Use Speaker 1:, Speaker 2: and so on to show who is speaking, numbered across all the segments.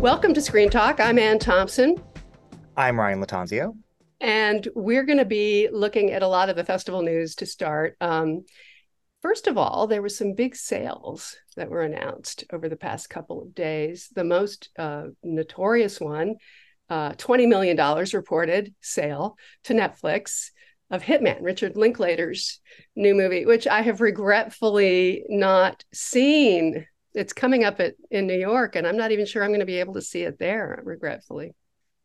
Speaker 1: Welcome to Screen Talk. I'm Anne Thompson.
Speaker 2: I'm Ryan Lattanzio.
Speaker 1: And we're going to be looking at a lot of the festival news to start. Um, first of all, there were some big sales that were announced over the past couple of days. The most uh, notorious one, uh, $20 million reported sale to Netflix of Hitman, Richard Linklater's new movie, which I have regretfully not seen it's coming up at in New York, and I'm not even sure I'm going to be able to see it there, regretfully.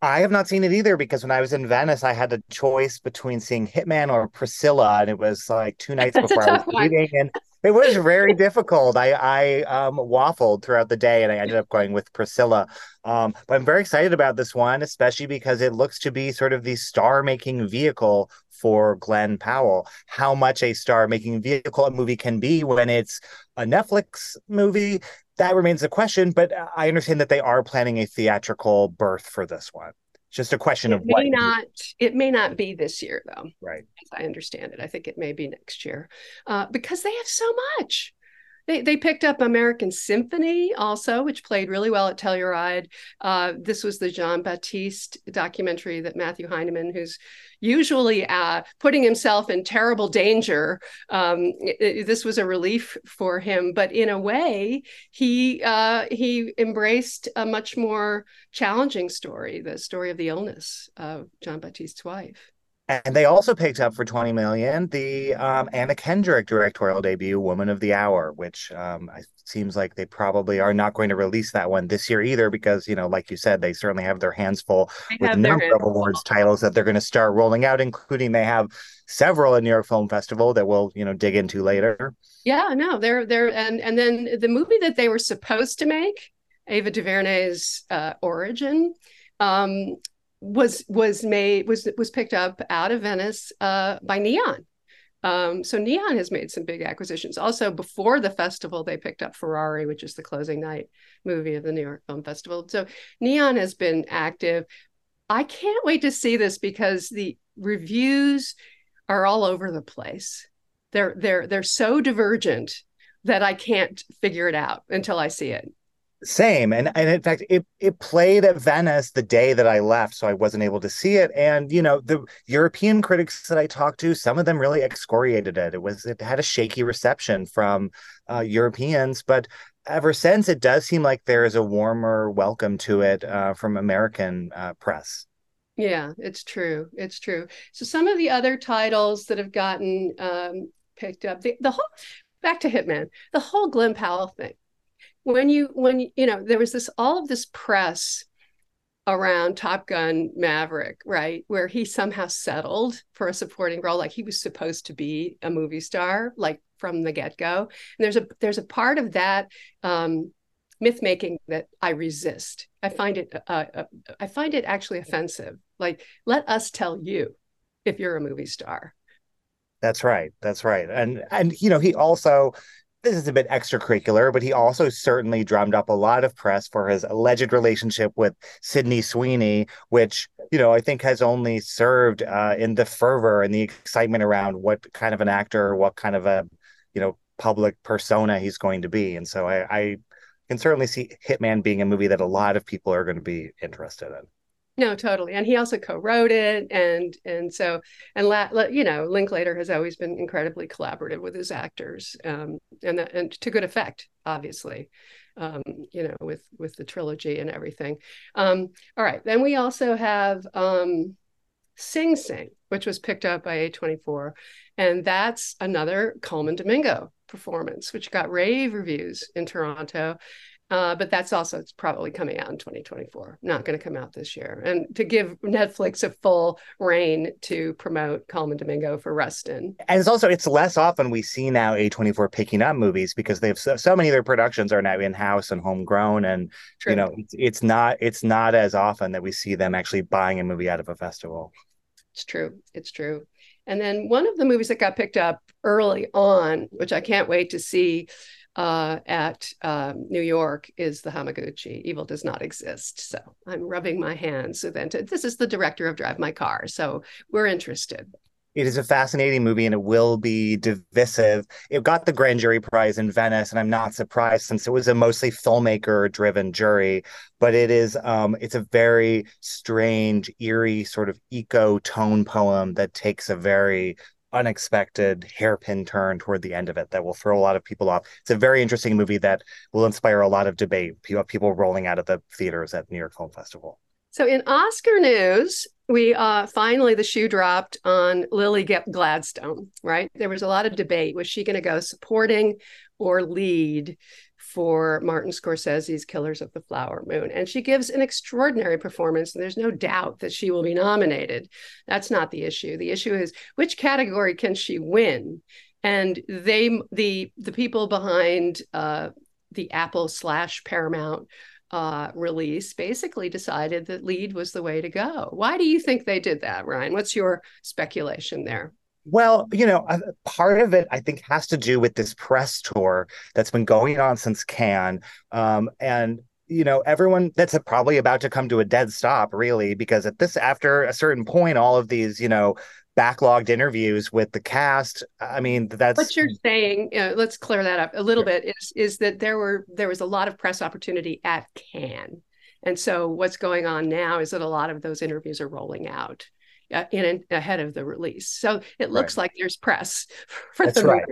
Speaker 2: I have not seen it either because when I was in Venice, I had a choice between seeing Hitman or Priscilla, and it was like two nights before I was leaving, and it was very difficult. I I um, waffled throughout the day, and I ended up going with Priscilla. Um, but I'm very excited about this one, especially because it looks to be sort of the star-making vehicle for Glen Powell. How much a star-making vehicle a movie can be when it's a Netflix movie that remains a question. But I understand that they are planning a theatrical birth for this one just a question
Speaker 1: it
Speaker 2: of
Speaker 1: may
Speaker 2: what
Speaker 1: not it may not be this year though
Speaker 2: right.
Speaker 1: as i understand it. I think it may be next year. Uh, because they have so much they, they picked up American Symphony also, which played really well at Telluride. Uh, this was the Jon Batiste documentary that Matthew Heineman, who's usually uh, putting himself in terrible danger, um, it, it, this was a relief for him. But in a way, he uh, he embraced a much more challenging story, the story of the illness of Jon Batiste's wife.
Speaker 2: And they also picked up for 20 million the um, Anna Kendrick directorial debut, Woman of the Hour, which um, seems like they probably are not going to release that one this year either, because, you know, like you said, they certainly have their hands full they with a number of awards titles that they're going to start rolling out, including they have several in New York Film Festival that we'll, you know, dig into later.
Speaker 1: Yeah, no, they're, they're, and, and then the movie that they were supposed to make, Ava DuVernay's uh, Origin, um, was was made was was picked up out of Venice uh, by Neon. Um, so Neon has made some big acquisitions. Also, before the festival, they picked up Ferrari, which is the closing night movie of the New York Film Festival. So Neon has been active. I can't wait to see this because the reviews are all over the place. They're they're they're so divergent that I can't figure it out until I see it.
Speaker 2: Same. And and in fact, it it played at Venice the day that I left, so I wasn't able to see it. And you know, the European critics that I talked to, some of them really excoriated it. It was it had a shaky reception from uh, Europeans, but ever since, it does seem like there is a warmer welcome to it uh, from American uh, press.
Speaker 1: Yeah, it's true. It's true. So some of the other titles that have gotten um, picked up, the, the whole back to Hitman, the whole Glen Powell thing when you when you know there was this all of this press around Top Gun Maverick, right, where he somehow settled for a supporting role, like he was supposed to be a movie star, like from the get go. And there's a there's a part of that um, myth making that I resist. I find it uh, uh, I find it actually offensive. Like, let us tell you if you're a movie star.
Speaker 2: That's right. That's right. And and you know, he also this is a bit extracurricular, but he also certainly drummed up a lot of press for his alleged relationship with Sydney Sweeney, which, you know, I think has only served uh, in the fervor and the excitement around what kind of an actor, what kind of a, you know, public persona he's going to be. And so I, I can certainly see Hitman being a movie that a lot of people are going to be interested in.
Speaker 1: No, totally. And he also co-wrote it, and and so and la, la, you know, Linklater has always been incredibly collaborative with his actors, um, and that, and to good effect, obviously, um, you know, with with the trilogy and everything. Um, all right, then we also have um, Sing Sing, which was picked up by A24, and that's another Colman Domingo performance, which got rave reviews in Toronto. Uh, but that's also it's probably coming out in 2024 not going to come out this year. And to give netflix a full reign to promote colman domingo for rustin
Speaker 2: and it's also it's less often we see now a24 picking up movies because they've so, so many of their productions are now in-house and homegrown. And True. you know it's, it's not it's not as often that we see them actually buying a movie out of a festival.
Speaker 1: It's true. It's true. And then one of the movies that got picked up early on which i can't wait to see uh, at um, New York is the Hamaguchi. Evil does not exist. So I'm rubbing my hands. So then this is the director of Drive My Car. So we're interested.
Speaker 2: It is a fascinating movie and it will be divisive. It got the grand jury prize in Venice, and I'm not surprised since it was a mostly filmmaker driven jury. But it is um, it's a very strange, eerie, sort of eco tone poem that takes a very unexpected hairpin turn toward the end of it that will throw a lot of people off. It's a very interesting movie that will inspire a lot of debate. People rolling out of the theaters at New York Film Festival.
Speaker 1: So in Oscar news, we uh, finally the shoe dropped on Lily Gladstone. Right, there was a lot of debate. Was she going to go supporting or lead? For Martin Scorsese's Killers of the Flower Moon. And she gives an extraordinary performance, and there's no doubt that she will be nominated. That's not the issue. The issue is which category can she win? And they, the the people behind uh, the Apple slash Paramount uh, release, basically decided that lead was the way to go. Why do you think they did that, Ryan? What's your speculation there?
Speaker 2: Well, you know, part of it I think has to do with this press tour that's been going on since Cannes, um, and you know, everyone that's probably about to come to a dead stop, really, because at this, after a certain point, all of these, you know, backlogged interviews with the cast. I mean, that's
Speaker 1: what you're saying. You know, let's clear that up a little bit. Is is that there were there was a lot of press opportunity at Cannes, and so what's going on now is that a lot of those interviews are rolling out uh, in ahead of the release. So it looks right. like there's press for
Speaker 2: That's
Speaker 1: the
Speaker 2: right.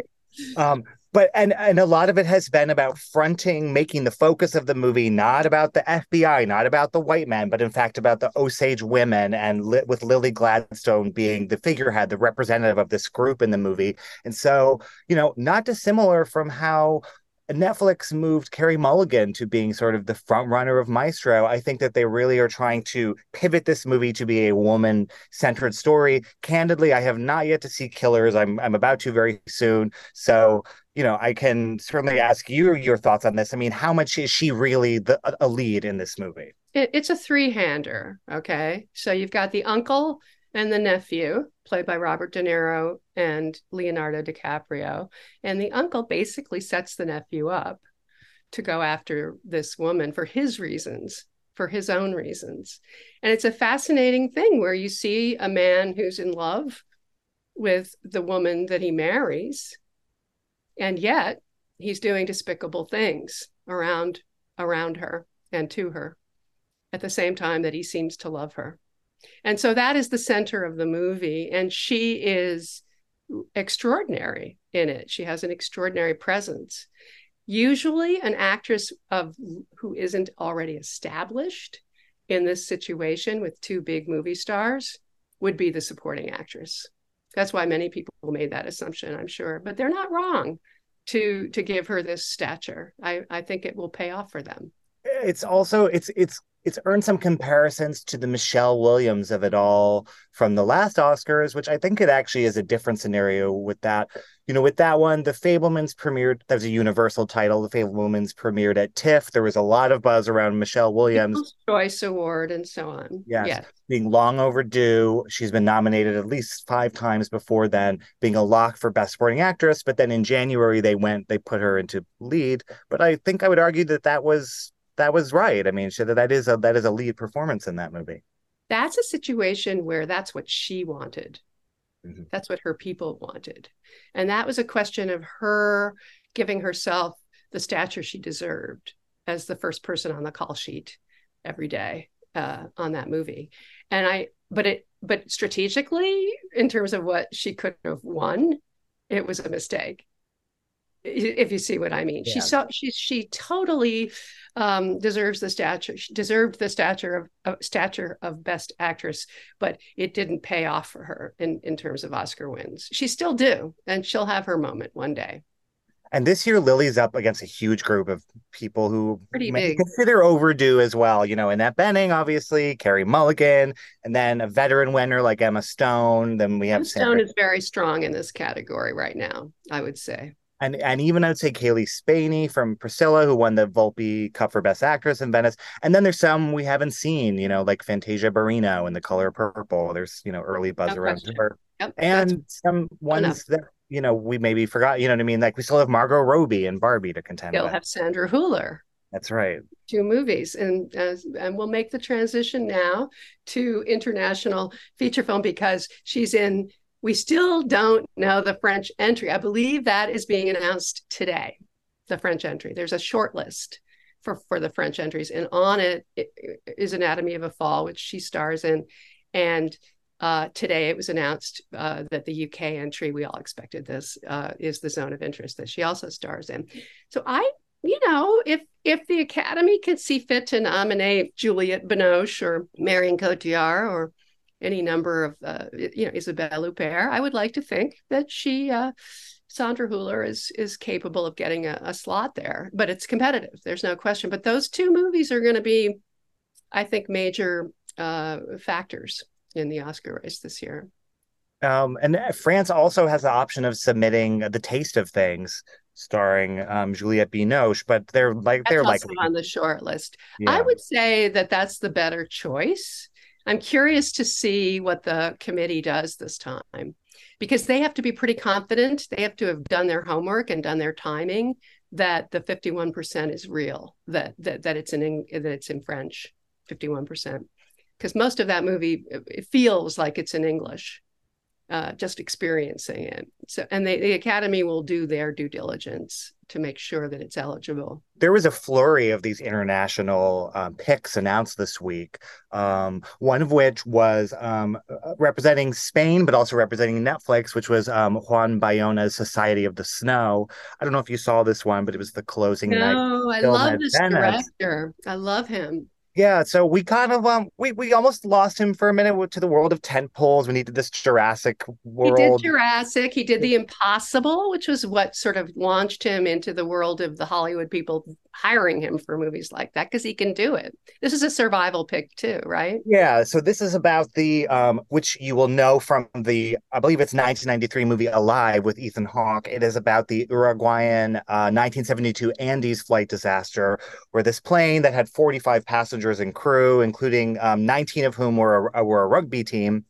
Speaker 2: Um, but and and a lot of it has been about fronting, making the focus of the movie not about the FBI, not about the white men, but in fact about the Osage women, and li- with Lily Gladstone being the figurehead, the representative of this group in the movie. And so, you know, not dissimilar from how Netflix moved Carey Mulligan to being sort of the front runner of Maestro. I think that they really are trying to pivot this movie to be a woman centered story. Candidly, I have not yet to see Killers. I'm I'm about to very soon. So, you know, I can certainly ask you your thoughts on this. I mean, how much is she really the a lead in this movie?
Speaker 1: It, it's a three-hander, okay? So you've got the uncle and the nephew, played by Robert De Niro and Leonardo DiCaprio. And the uncle basically sets the nephew up to go after this woman for his reasons, for his own reasons. And it's a fascinating thing where you see a man who's in love with the woman that he marries, and yet he's doing despicable things around around her and to her at the same time that he seems to love her. And so that is the center of the movie. And she is extraordinary in it. She has an extraordinary presence. Usually, an actress of who isn't already established in this situation with two big movie stars would be the supporting actress. That's why many people made that assumption, I'm sure. But they're not wrong to to give her this stature. I, I think it will pay off for them.
Speaker 2: It's also it's it's it's earned some comparisons to the Michelle Williams of it all from the last Oscars, which I think it actually is a different scenario with that. You know, with that one, The Fabelmans premiered, that was a universal title. The Fabelmans premiered at TIFF. There was a lot of buzz around Michelle Williams. People's
Speaker 1: Choice Award and so on.
Speaker 2: Yes. yes. Being long overdue. She's been nominated at least five times before then, being a lock for Best Supporting Actress. But then in January, they went, they put her into lead. But I think I would argue that that was that was right. I mean, she, that is a that is a lead performance in that movie.
Speaker 1: That's a situation where that's what she wanted. Mm-hmm. That's what her people wanted. And that was a question of her giving herself the stature she deserved as the first person on the call sheet every day uh, on that movie. And I, but it, but strategically, in terms of what she could have won, it was a mistake if you see what I mean. Yeah. She saw she she totally um, deserves the stature she deserved the stature of, of, stature of best actress, but it didn't pay off for her in in terms of Oscar wins. She still do, and she'll have her moment one day.
Speaker 2: And this year, Lily's up against a huge group of people who
Speaker 1: Pretty
Speaker 2: may
Speaker 1: big.
Speaker 2: consider overdue as well. You know, Annette Bening, obviously, Carey Mulligan, and then a veteran winner like Emma Stone. Then we have
Speaker 1: Emma Stone is very strong in this category right now, I would say.
Speaker 2: And and even I'd say Cailee Spaeny from Priscilla, who won the Volpi Cup for Best Actress in Venice. And then there's some we haven't seen, you know, like Fantasia Barrino in The Color Purple. There's, you know, early buzz
Speaker 1: No
Speaker 2: around
Speaker 1: question.
Speaker 2: her.
Speaker 1: Yep,
Speaker 2: And some ones that, you know, we maybe forgot, you know what I mean? Like we still have Margot Robbie and Barbie to contend with.
Speaker 1: You'll
Speaker 2: with.
Speaker 1: have Sandra Hüller.
Speaker 2: That's right.
Speaker 1: two movies and uh, and we'll make the transition now to international feature film because she's in we still don't know the french entry. I believe that is being announced today the french entry. There's a short list for for the french entries and on it, is anatomy of a fall which she stars in. And uh, today it was announced uh, that the UK entry, we all expected this, uh, is the zone of interest that she also stars in. So I you know, if if the Academy could see fit to nominate Juliette Binoche or Marion Cotillard or any number of, uh, you know, Isabelle Huppert, I would like to think that she, uh, Sandra Hüller, is is capable of getting a, a slot there. But it's competitive. There's no question. But those two movies are going to be, I think, major uh, factors in the Oscar race this year.
Speaker 2: Um, and France also has the option of submitting The Taste of Things, starring um, Juliette Binoche, but they're like they're
Speaker 1: That's
Speaker 2: like
Speaker 1: on the short list.
Speaker 2: yeah.
Speaker 1: I would say that that's the better choice. I'm curious to see what the committee does this time because they have to be pretty confident. They have to have done their homework and done their timing that the 51% is real, that that that it's in that it's in French, 51%. Because most of that movie it feels like it's in English. Uh, just experiencing it. So, and they, the Academy will do their due diligence to make sure that it's eligible.
Speaker 2: there was a flurry of these international um, picks announced this week. Um, one of which was um, representing Spain, but also representing Netflix, which was um, Juan Bayona's Society of the Snow. I don't know if you saw this one, but it was the closing night.
Speaker 1: No, I love this
Speaker 2: Venice.
Speaker 1: director. I love him.
Speaker 2: Yeah, so we kind of um we we almost lost him for a minute to the world of tent poles. We needed this Jurassic world.
Speaker 1: He did Jurassic. He did The Impossible, which was what sort of launched him into the world of the Hollywood people hiring him for movies like that because he can do it. This is a survival pick too, right?
Speaker 2: Yeah, so this is about the um, which you will know from the I believe it's 1993 movie Alive with Ethan Hawke. It is about the Uruguayan uh, 1972 Andes flight disaster, where this plane that had 45 passengers and crew, including um, 19 of whom were a, were a rugby team,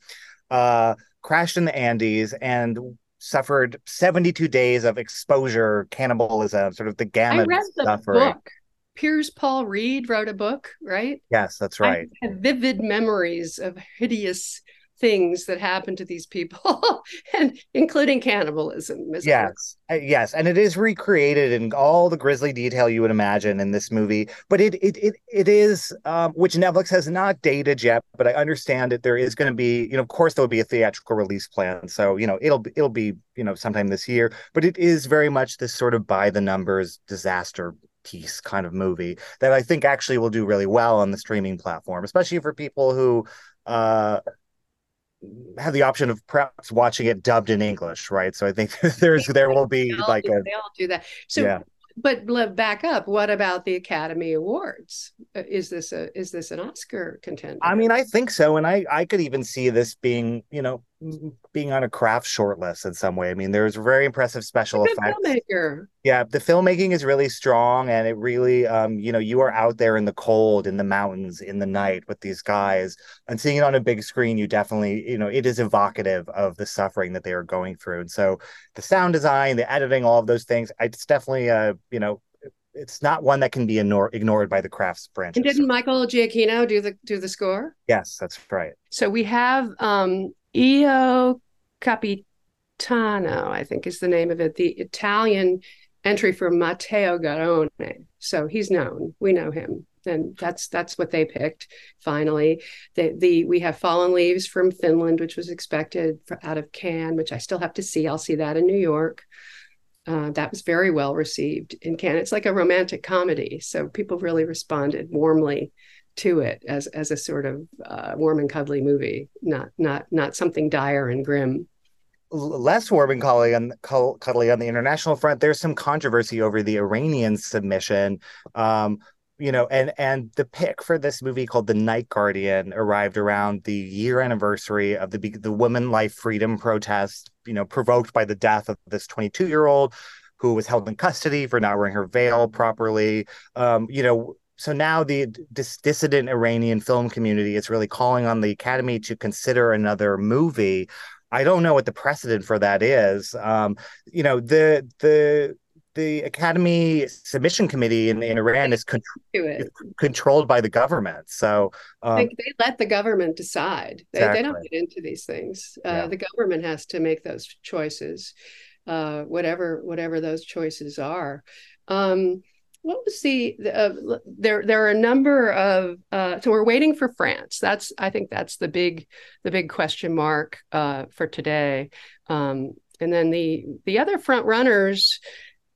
Speaker 2: uh, crashed in the Andes and suffered 72 days of exposure, cannibalism, sort of the gamut I
Speaker 1: read
Speaker 2: of
Speaker 1: the
Speaker 2: suffering.
Speaker 1: book. Piers Paul Read wrote a book, right?
Speaker 2: Yes, that's right.
Speaker 1: I have vivid memories of hideous things that happen to these people, and including cannibalism.
Speaker 2: Yes, uh, yes, and it is recreated in all the grisly detail you would imagine in this movie. But it it it, it is, um, which Netflix has not dated yet. But I understand that there is going to be, you know, of course there will be a theatrical release plan. So you know, it'll be- it'll be you know sometime this year. But it is very much this sort of by the numbers disaster piece kind of movie that I think actually will do really well on the streaming platform, especially for people who. Uh, have the option of perhaps watching it dubbed in English, right? So I think there's there will be like
Speaker 1: do,
Speaker 2: a
Speaker 1: they all do that. So,
Speaker 2: yeah.
Speaker 1: but back up. What about the Academy Awards? Uh, Is this a is this an Oscar contender?
Speaker 2: I mean, I think so, and I I could even see this being you know being on a craft shortlist in some way. I mean, there's a very impressive special effects.
Speaker 1: filmmaker.
Speaker 2: Yeah, the filmmaking is really strong, and it really um you know you are out there in the cold, in the mountains, in the night with these guys, and seeing it on a big screen, you definitely you know it is evocative of the suffering that they are going through, and so the sound design, the editing, all of those things, it's definitely uh you know. It's not one that can be ignore, ignored by the crafts branch.
Speaker 1: And didn't Michael Giacchino do the do the score?
Speaker 2: Yes, that's right.
Speaker 1: So we have um Io Capitano, I think is the name of it, the Italian entry for Matteo Garrone. So he's known. We know him. And that's that's what they picked finally. The the we have Fallen Leaves from Finland, which was expected for, out of Cannes, which I still have to see. I'll see that in New York. Uh, that was very well received in Cannes. It's like a romantic comedy, so people really responded warmly to it as as a sort of uh, warm and cuddly movie, not not not something dire and grim.
Speaker 2: less warm and cuddly on, cuddly on the international front, there's some controversy over the Iranian submission. Um, you know, and and the pick for this movie called The Night Guardian arrived around the year anniversary of the the women life freedom protest, you know, provoked by the death of this 22 year old who was held in custody for not wearing her veil properly. Um, you know, so now the dis- dissident Iranian film community is really calling on the Academy to consider another movie. I don't know what the precedent for that is. Um, you know, the the the Academy Submission Committee in, in Iran is, con- is, controlled by the government. So
Speaker 1: um, they, they, let the government decide. They, exactly. they don't get into these things. Uh, yeah. The government has to make those choices, uh, whatever whatever those choices are. Um, what was the, uh, there there are a number of uh, so we're waiting for France. That's I think that's the big the big question mark uh, for today. Um, and then the the other front runners.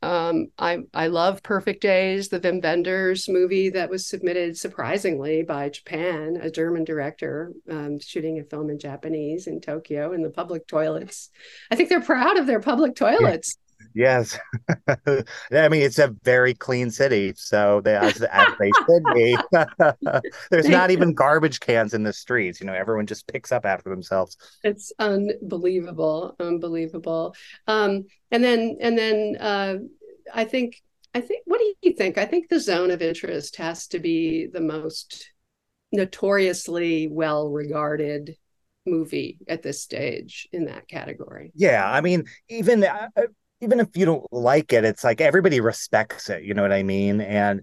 Speaker 1: Um, I I love Perfect Days, the Wim Wenders movie that was submitted surprisingly by Japan, a German director um, shooting a film in Japanese in Tokyo in the public toilets. I think they're proud of their public toilets.
Speaker 2: Yes, I mean it's a very clean city, so they as, as they should be. There's not even garbage cans in the streets. You know, everyone just picks up after themselves.
Speaker 1: It's unbelievable, unbelievable. Um, and then, and then, uh, I think, I think. What do you think? I think the zone of interest has to be the most notoriously well regarded movie at this stage in that category.
Speaker 2: Yeah, I mean, even uh, even if you don't like it, it's like everybody respects it. You know what I mean? And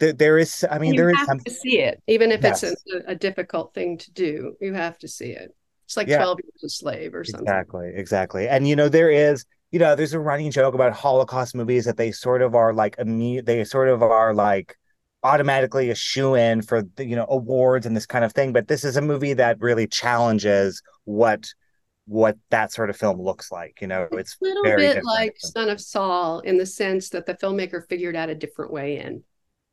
Speaker 2: th- there is, I mean,
Speaker 1: you
Speaker 2: there is
Speaker 1: some... to see it, even if yes. it's a, a, difficult thing to do. You have to see it. It's like yeah. Twelve Years a Slave or something.
Speaker 2: Exactly, exactly. And you know, there is, you know, there's a running joke about Holocaust movies that they sort of are like immediate. They sort of are like automatically a shoe in for the, you know awards and this kind of thing. But this is a movie that really challenges what what that sort of film looks like. You know, it's,
Speaker 1: a little bit different. like Son of Saul in the sense that the filmmaker figured out a different way in.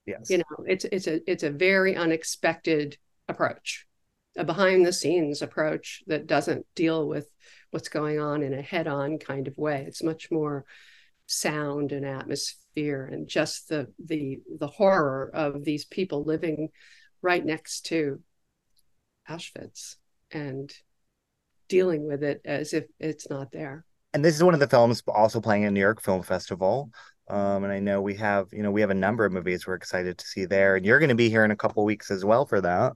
Speaker 2: Yes.
Speaker 1: You know, it's it's a it's a very unexpected approach, a behind the scenes approach that doesn't deal with what's going on in a head on kind of way. It's much more sound and atmosphere and just the the the horror of these people living right next to Auschwitz and dealing with it as if it's not there.
Speaker 2: And this is one of the films also playing at New York Film Festival. Um, and I know we have, you know, we have a number of movies we're excited to see there, and you're going to be here in a couple weeks as well for that.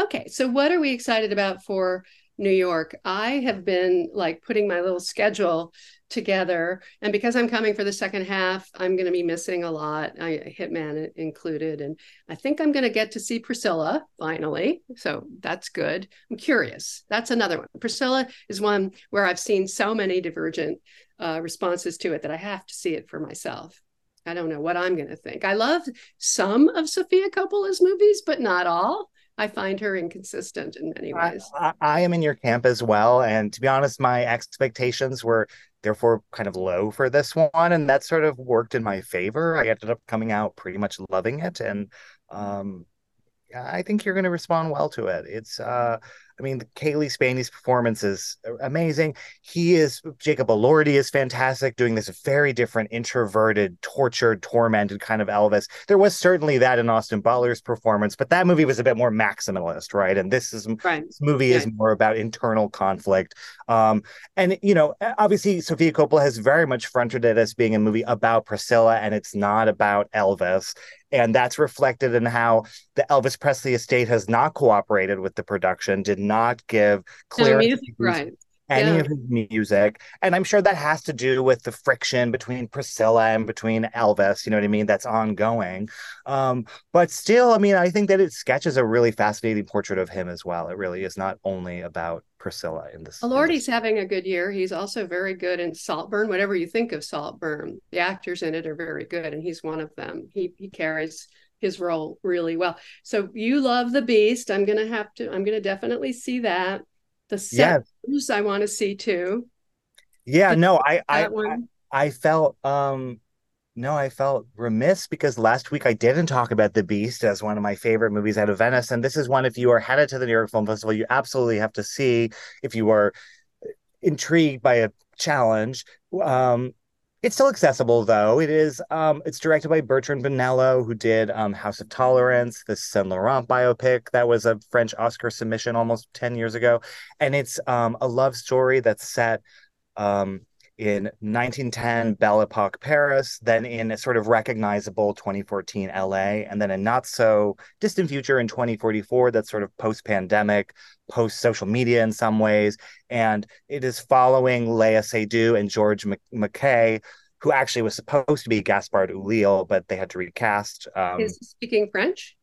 Speaker 1: Okay, so what are we excited about for New York? I have been like putting my little schedule together. And because I'm coming for the second half, I'm going to be missing a lot, I, Hitman included. And I think I'm going to get to see Priscilla finally. So that's good. I'm curious. That's another one. Priscilla is one where I've seen so many divergent uh, responses to it that I have to see it for myself. I don't know what I'm going to think. I love some of Sofia Coppola's movies, but not all. I find her inconsistent in many ways.
Speaker 2: I, I, am in your camp as well. And to be honest, my expectations were therefore kind of low for this one. And that sort of worked in my favor. I ended up coming out pretty much loving it. And um, I think you're going to respond well to it. It's, uh, I mean, Cailee Spaeny's performance is amazing. He is Jacob Elordi is fantastic, doing this very different, introverted, tortured, tormented kind of Elvis. There was certainly that in Austin Butler's performance, but that movie was a bit more maximalist, right? And this is right. this movie is more about internal conflict. Um, and you know, obviously, Sofia Coppola has very much fronted it as being a movie about Priscilla, and it's not about Elvis. And that's reflected in how the Elvis Presley estate has not cooperated with the production, did not give clear
Speaker 1: right
Speaker 2: any yeah. of his music. And I'm sure that has to do with the friction between Priscilla and between Elvis, you know what I mean? That's ongoing. Um, but still, I mean, I think that it sketches a really fascinating portrait of him as well. It really is not only about Priscilla in this.
Speaker 1: Elordi's having a good year. He's also very good in Saltburn. Whatever you think of Saltburn, the actors in it are very good, and he's one of them. He he carries his role really well. So you love the Beast. I'm gonna have to. I'm gonna definitely see that. The set yes. I want to see too.
Speaker 2: Yeah, no, I I, I I felt um no, I felt remiss because last week I didn't talk about The Beast as one of my favorite movies out of Venice. And this is one, if you are headed to the New York Film Festival, you absolutely have to see if you are intrigued by a challenge. Um, it's still accessible though. It is. Um, it's directed by Bertrand Bonello, who did um, House of Tolerance, the Saint Laurent biopic that was a French Oscar submission almost ten years ago, and it's um, a love story that's set um, in 1910 Belle Epoque Paris, then in a sort of recognizable 2014 LA, and then a not so distant future in 2044 that's sort of post pandemic, post social media in some ways. And it is following Léa Seydoux and George McKay, who actually was supposed to be Gaspard Ulliel, but they had to recast.
Speaker 1: Um, is speaking French?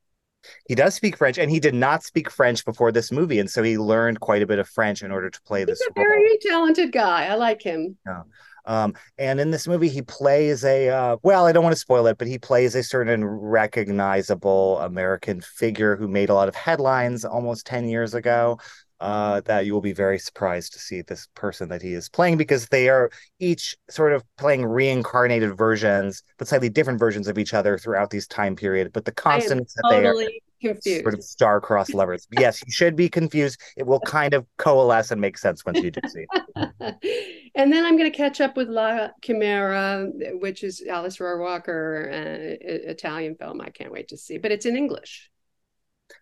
Speaker 2: He does speak French, and he did not speak French before this movie, and so he learned quite a bit of French in order to play
Speaker 1: He's
Speaker 2: this.
Speaker 1: a role. very talented guy. I like him.
Speaker 2: Yeah. Um, and in this movie, he plays a uh, well, I don't want to spoil it, but he plays a certain recognizable American figure who made a lot of headlines almost 10 years ago. Uh, that you will be very surprised to see this person that he is playing because they are each sort of playing reincarnated versions, but slightly different versions of each other throughout these time period. But the constant that totally they are confused. Sort of star-crossed lovers. yes, you should be confused. It will kind of coalesce and make sense once you do see
Speaker 1: it. and then I'm going to catch up with La Chimera, which is Alice Rohrwacher, uh, Italian film. I can't wait to see, but it's in English.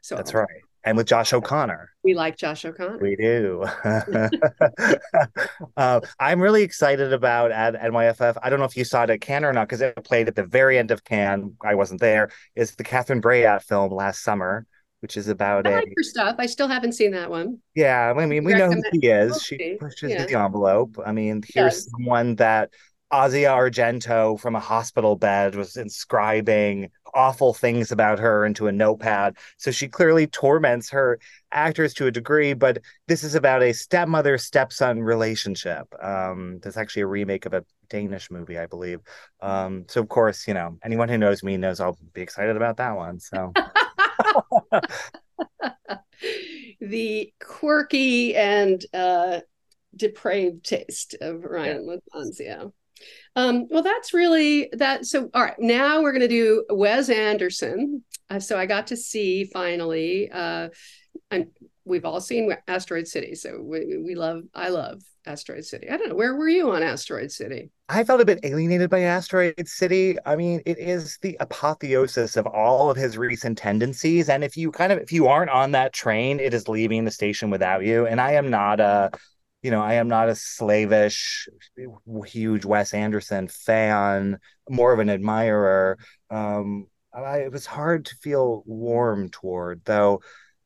Speaker 2: So that's right. And with Josh O'Connor.
Speaker 1: We like Josh O'Connor.
Speaker 2: We do. uh, I'm really excited about at NYFF. I don't know if you saw it at Cannes or not, because it played at the very end of Cannes. I wasn't there. Is the Catherine Breillat film last summer, which is about
Speaker 1: I
Speaker 2: a,
Speaker 1: like her stuff. I still haven't seen that one.
Speaker 2: Yeah, I mean, we know who she is. She pushes yeah. the envelope. I mean, here's someone that Asia Argento from a hospital bed was inscribing awful things about her into a notepad. So she clearly torments her actors to a degree, but this is about a stepmother stepson relationship. Um, there's actually a remake of a Danish movie, I believe. Um, so, of course, you know, anyone who knows me knows I'll be excited about that one. So.
Speaker 1: the quirky and uh, depraved taste of Ryan yeah. Lattanzio. Um, well, that's really that. So, all right, now we're going to do Wes Anderson. Uh, so I got to see finally, uh, and we've all seen Asteroid City. So we, we love, I love Asteroid City. I don't know, where were you on Asteroid City?
Speaker 2: I felt a bit alienated by Asteroid City. I mean, it is the apotheosis of all of his recent tendencies. And if you kind of, if you aren't on that train, it is leaving the station without you. And I am not a, you know, I am not a slavish, huge Wes Anderson fan, more of an admirer. Um, I, it was hard to feel warm toward, though.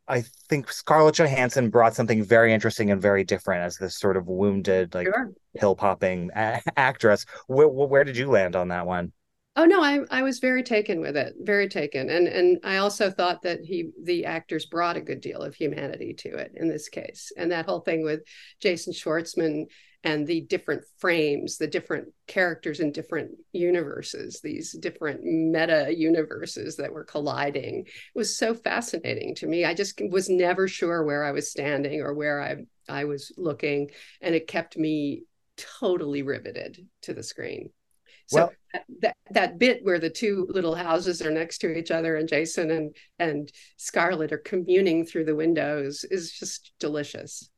Speaker 2: I think Scarlett Johansson brought something very interesting and very different as this sort of wounded, like sure. pill popping a- actress. Where, where did you land on that one?
Speaker 1: Oh no, I I was very taken with it, very taken, and and I also thought that he the actors brought a good deal of humanity to it in this case, and that whole thing with Jason Schwartzman and the different frames, the different characters in different universes, these different meta universes that were colliding was so fascinating to me. I just was never sure where I was standing or where I I was looking, and it kept me totally riveted to the screen. So well, that that bit where the two little houses are next to each other and Jason and and Scarlett are communing through the windows is just delicious.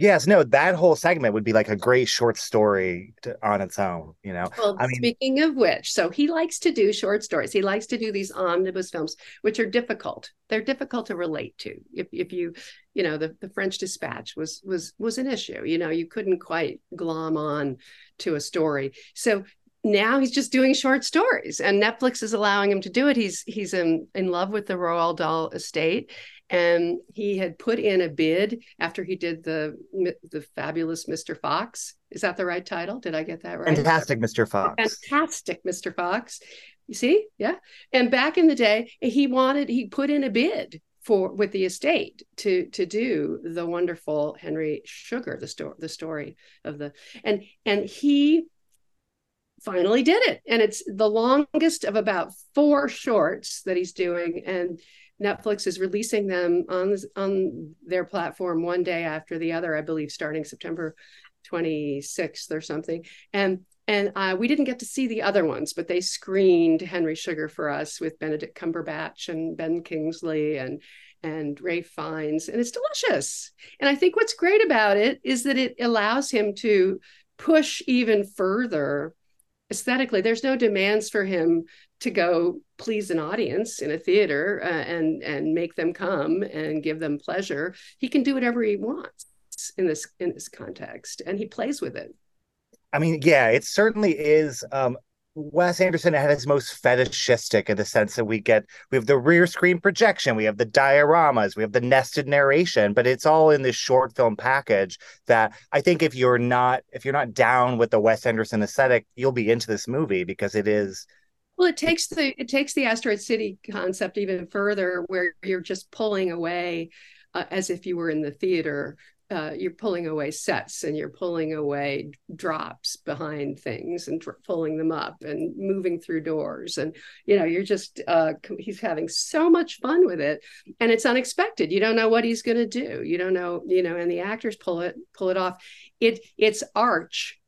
Speaker 2: Yes, no, that whole segment would be like a great short story to, on its own, you know.
Speaker 1: Well, I mean, speaking of which, so he likes to do short stories. He likes to do these omnibus films, which are difficult. They're difficult to relate to. If if you, you know, the, the French Dispatch was was was an issue. You know, you couldn't quite glom on to a story. So now he's just doing short stories and netflix is allowing him to do it. He's he's in, in love with the roald dahl estate and he had put in a bid after he did the the fabulous mr fox. Is that the right title? Did i get that right?
Speaker 2: Fantastic mr fox.
Speaker 1: Fantastic mr fox. You see? Yeah. And back in the day he wanted he put in a bid for with the estate to to do the wonderful henry sugar the story the story of the and and he finally did it. And it's the longest of about four shorts that he's doing. And Netflix is releasing them on, on their platform one day after the other, I believe, starting September 26th or something. And and uh, we didn't get to see the other ones, but they screened Henry Sugar for us with Benedict Cumberbatch and Ben Kingsley and and Ralph Fiennes, and it's delicious. And I think what's great about it is that it allows him to push even further aesthetically there's no demands for him to go please an audience in a theater uh, and and make them come and give them pleasure. He can do whatever he wants in this in this context and he plays with it.
Speaker 2: I mean yeah it certainly is um Wes Anderson at his most fetishistic in the sense that we get we have the rear screen projection, we have the dioramas, we have the nested narration, but it's all in this short film package that I think if you're not if you're not down with the Wes Anderson aesthetic, you'll be into this movie because it is
Speaker 1: well it takes the it takes the asteroid city concept even further where you're just pulling away uh, as if you were in the theater uh, you're pulling away sets and you're pulling away drops behind things and pulling them up and moving through doors. And you know you're just uh, he's having so much fun with it and it's unexpected. You don't know what he's going to do. You don't know you know and the actors pull it pull it off. It it's arch.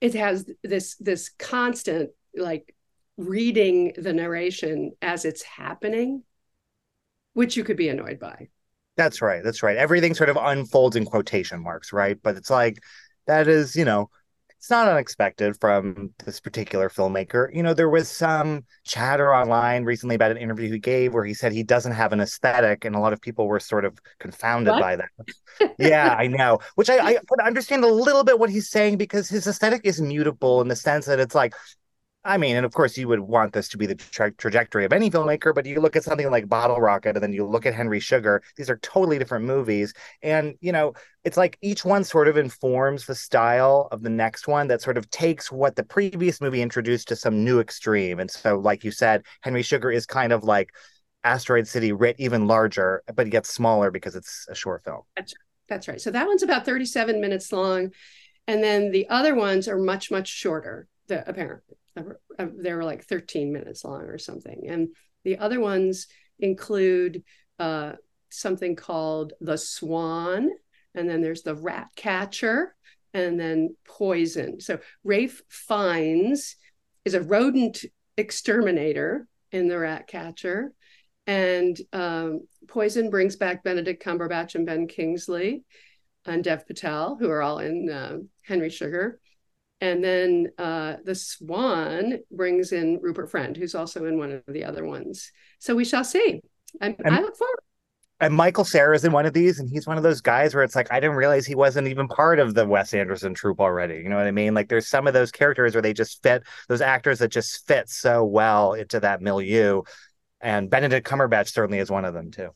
Speaker 1: It has this this constant like reading the narration as it's happening which you could be annoyed by
Speaker 2: that's right. That's right. Everything sort of unfolds in quotation marks, right? But it's like that is, you know, it's not unexpected from this particular filmmaker. You know, there was some chatter online recently about an interview he gave where he said he doesn't have an aesthetic, and a lot of people were sort of confounded what? by that. yeah, I know. Which I, I understand a little bit what he's saying because his aesthetic is mutable in the sense that it's like I mean, and of course, you would want this to be the tra- trajectory of any filmmaker, but you look at something like Bottle Rocket and then you look at Henry Sugar, these are totally different movies. And, you know, it's like each one sort of informs the style of the next one that sort of takes what the previous movie introduced to some new extreme. And so, like you said, Henry Sugar is kind of like Asteroid City writ even larger, but it gets smaller because it's a short film.
Speaker 1: That's, that's right. So that one's about 37 minutes long. And then the other ones are much, much shorter, the, apparently they were like 13 minutes long or something. And the other ones include uh, something called the Swan, and then there's the Rat Catcher, and then Poison. So Ralph Fiennes is a rodent exterminator in the Rat Catcher, and um, Poison brings back Benedict Cumberbatch and Ben Kingsley and Dev Patel, who are all in uh, Henry Sugar. And then uh, the Swan brings in Rupert Friend, who's also in one of the other ones. So we shall see. And, and I look forward.
Speaker 2: And Michael Cera is in one of these, and he's one of those guys where it's like I didn't realize he wasn't even part of the Wes Anderson troupe already. You know what I mean? Like there's some of those characters where they just fit those actors that just fit so well into that milieu. And Benedict Cumberbatch certainly is one of them too.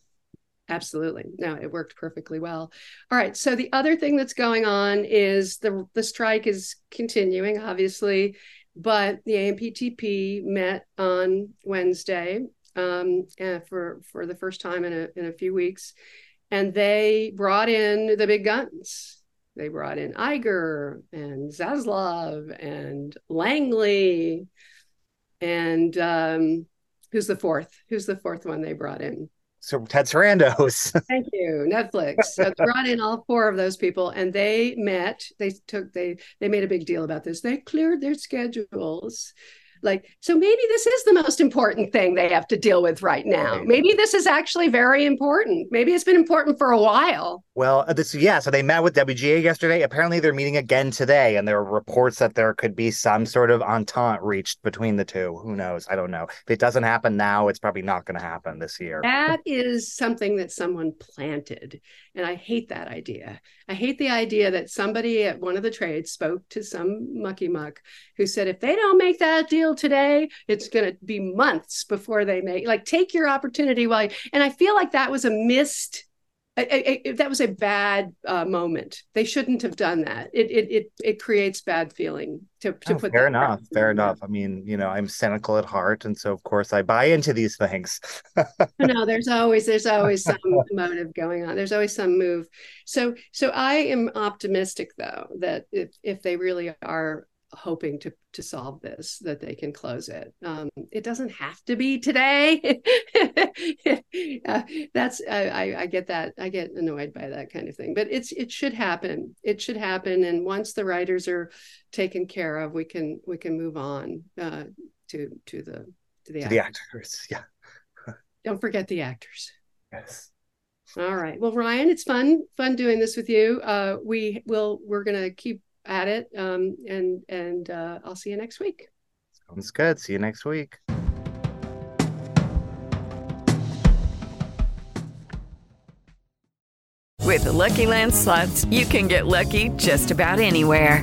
Speaker 1: Absolutely. No, it worked perfectly well. All right. So the other thing that's going on is the the strike is continuing, obviously, but the AMPTP met on Wednesday um, uh, for for the first time in a in a few weeks, and they brought in the big guns. They brought in Iger and Zaslav and Langley, and um, who's the fourth? Who's the fourth one they brought in?
Speaker 2: So Ted Sarandos.
Speaker 1: Thank you, Netflix. So brought in all four of those people, and they met. They took they they made a big deal about this. They cleared their schedules like so maybe this is the most important thing they have to deal with right now. Maybe this is actually very important. Maybe it's been important for a while.
Speaker 2: Well uh, this yeah so they met with wga yesterday. Apparently they're meeting again today and there are reports that there could be some sort of entente reached between the two. Who knows? I don't know. If it doesn't happen now it's probably not going to happen this year.
Speaker 1: That is something that someone planted and i hate that idea. I hate the idea that somebody at one of the trades spoke to some mucky muck who said if they don't make that deal today it's going to be months before they make like take your opportunity while you, and i feel like that was a missed I, I, that was a bad uh, moment. They shouldn't have done that. It it it, it creates bad feeling to, to
Speaker 2: oh,
Speaker 1: put.
Speaker 2: Fair enough. Fair enough. I mean, you know, I'm cynical at heart, and so of course I buy into these things.
Speaker 1: no, there's always there's always some motive going on. There's always some move. So so I am optimistic though that if if they really are hoping to to solve this that they can close it. Um, it doesn't have to be today. Uh, that's I, I get that i get annoyed by that kind of thing but it's it should happen. It should happen and once the writers are taken care of we can we can move on uh, to to the to the,
Speaker 2: to actors. the actors yeah.
Speaker 1: Don't forget the actors.
Speaker 2: Yes.
Speaker 1: All right. Well ryan it's fun fun doing this with you. Uh, we will we're gonna keep at it. Um, and and uh, I'll see you next week.
Speaker 2: Sounds good. See you next week.
Speaker 3: With the Lucky Land slots, you can get lucky just about anywhere.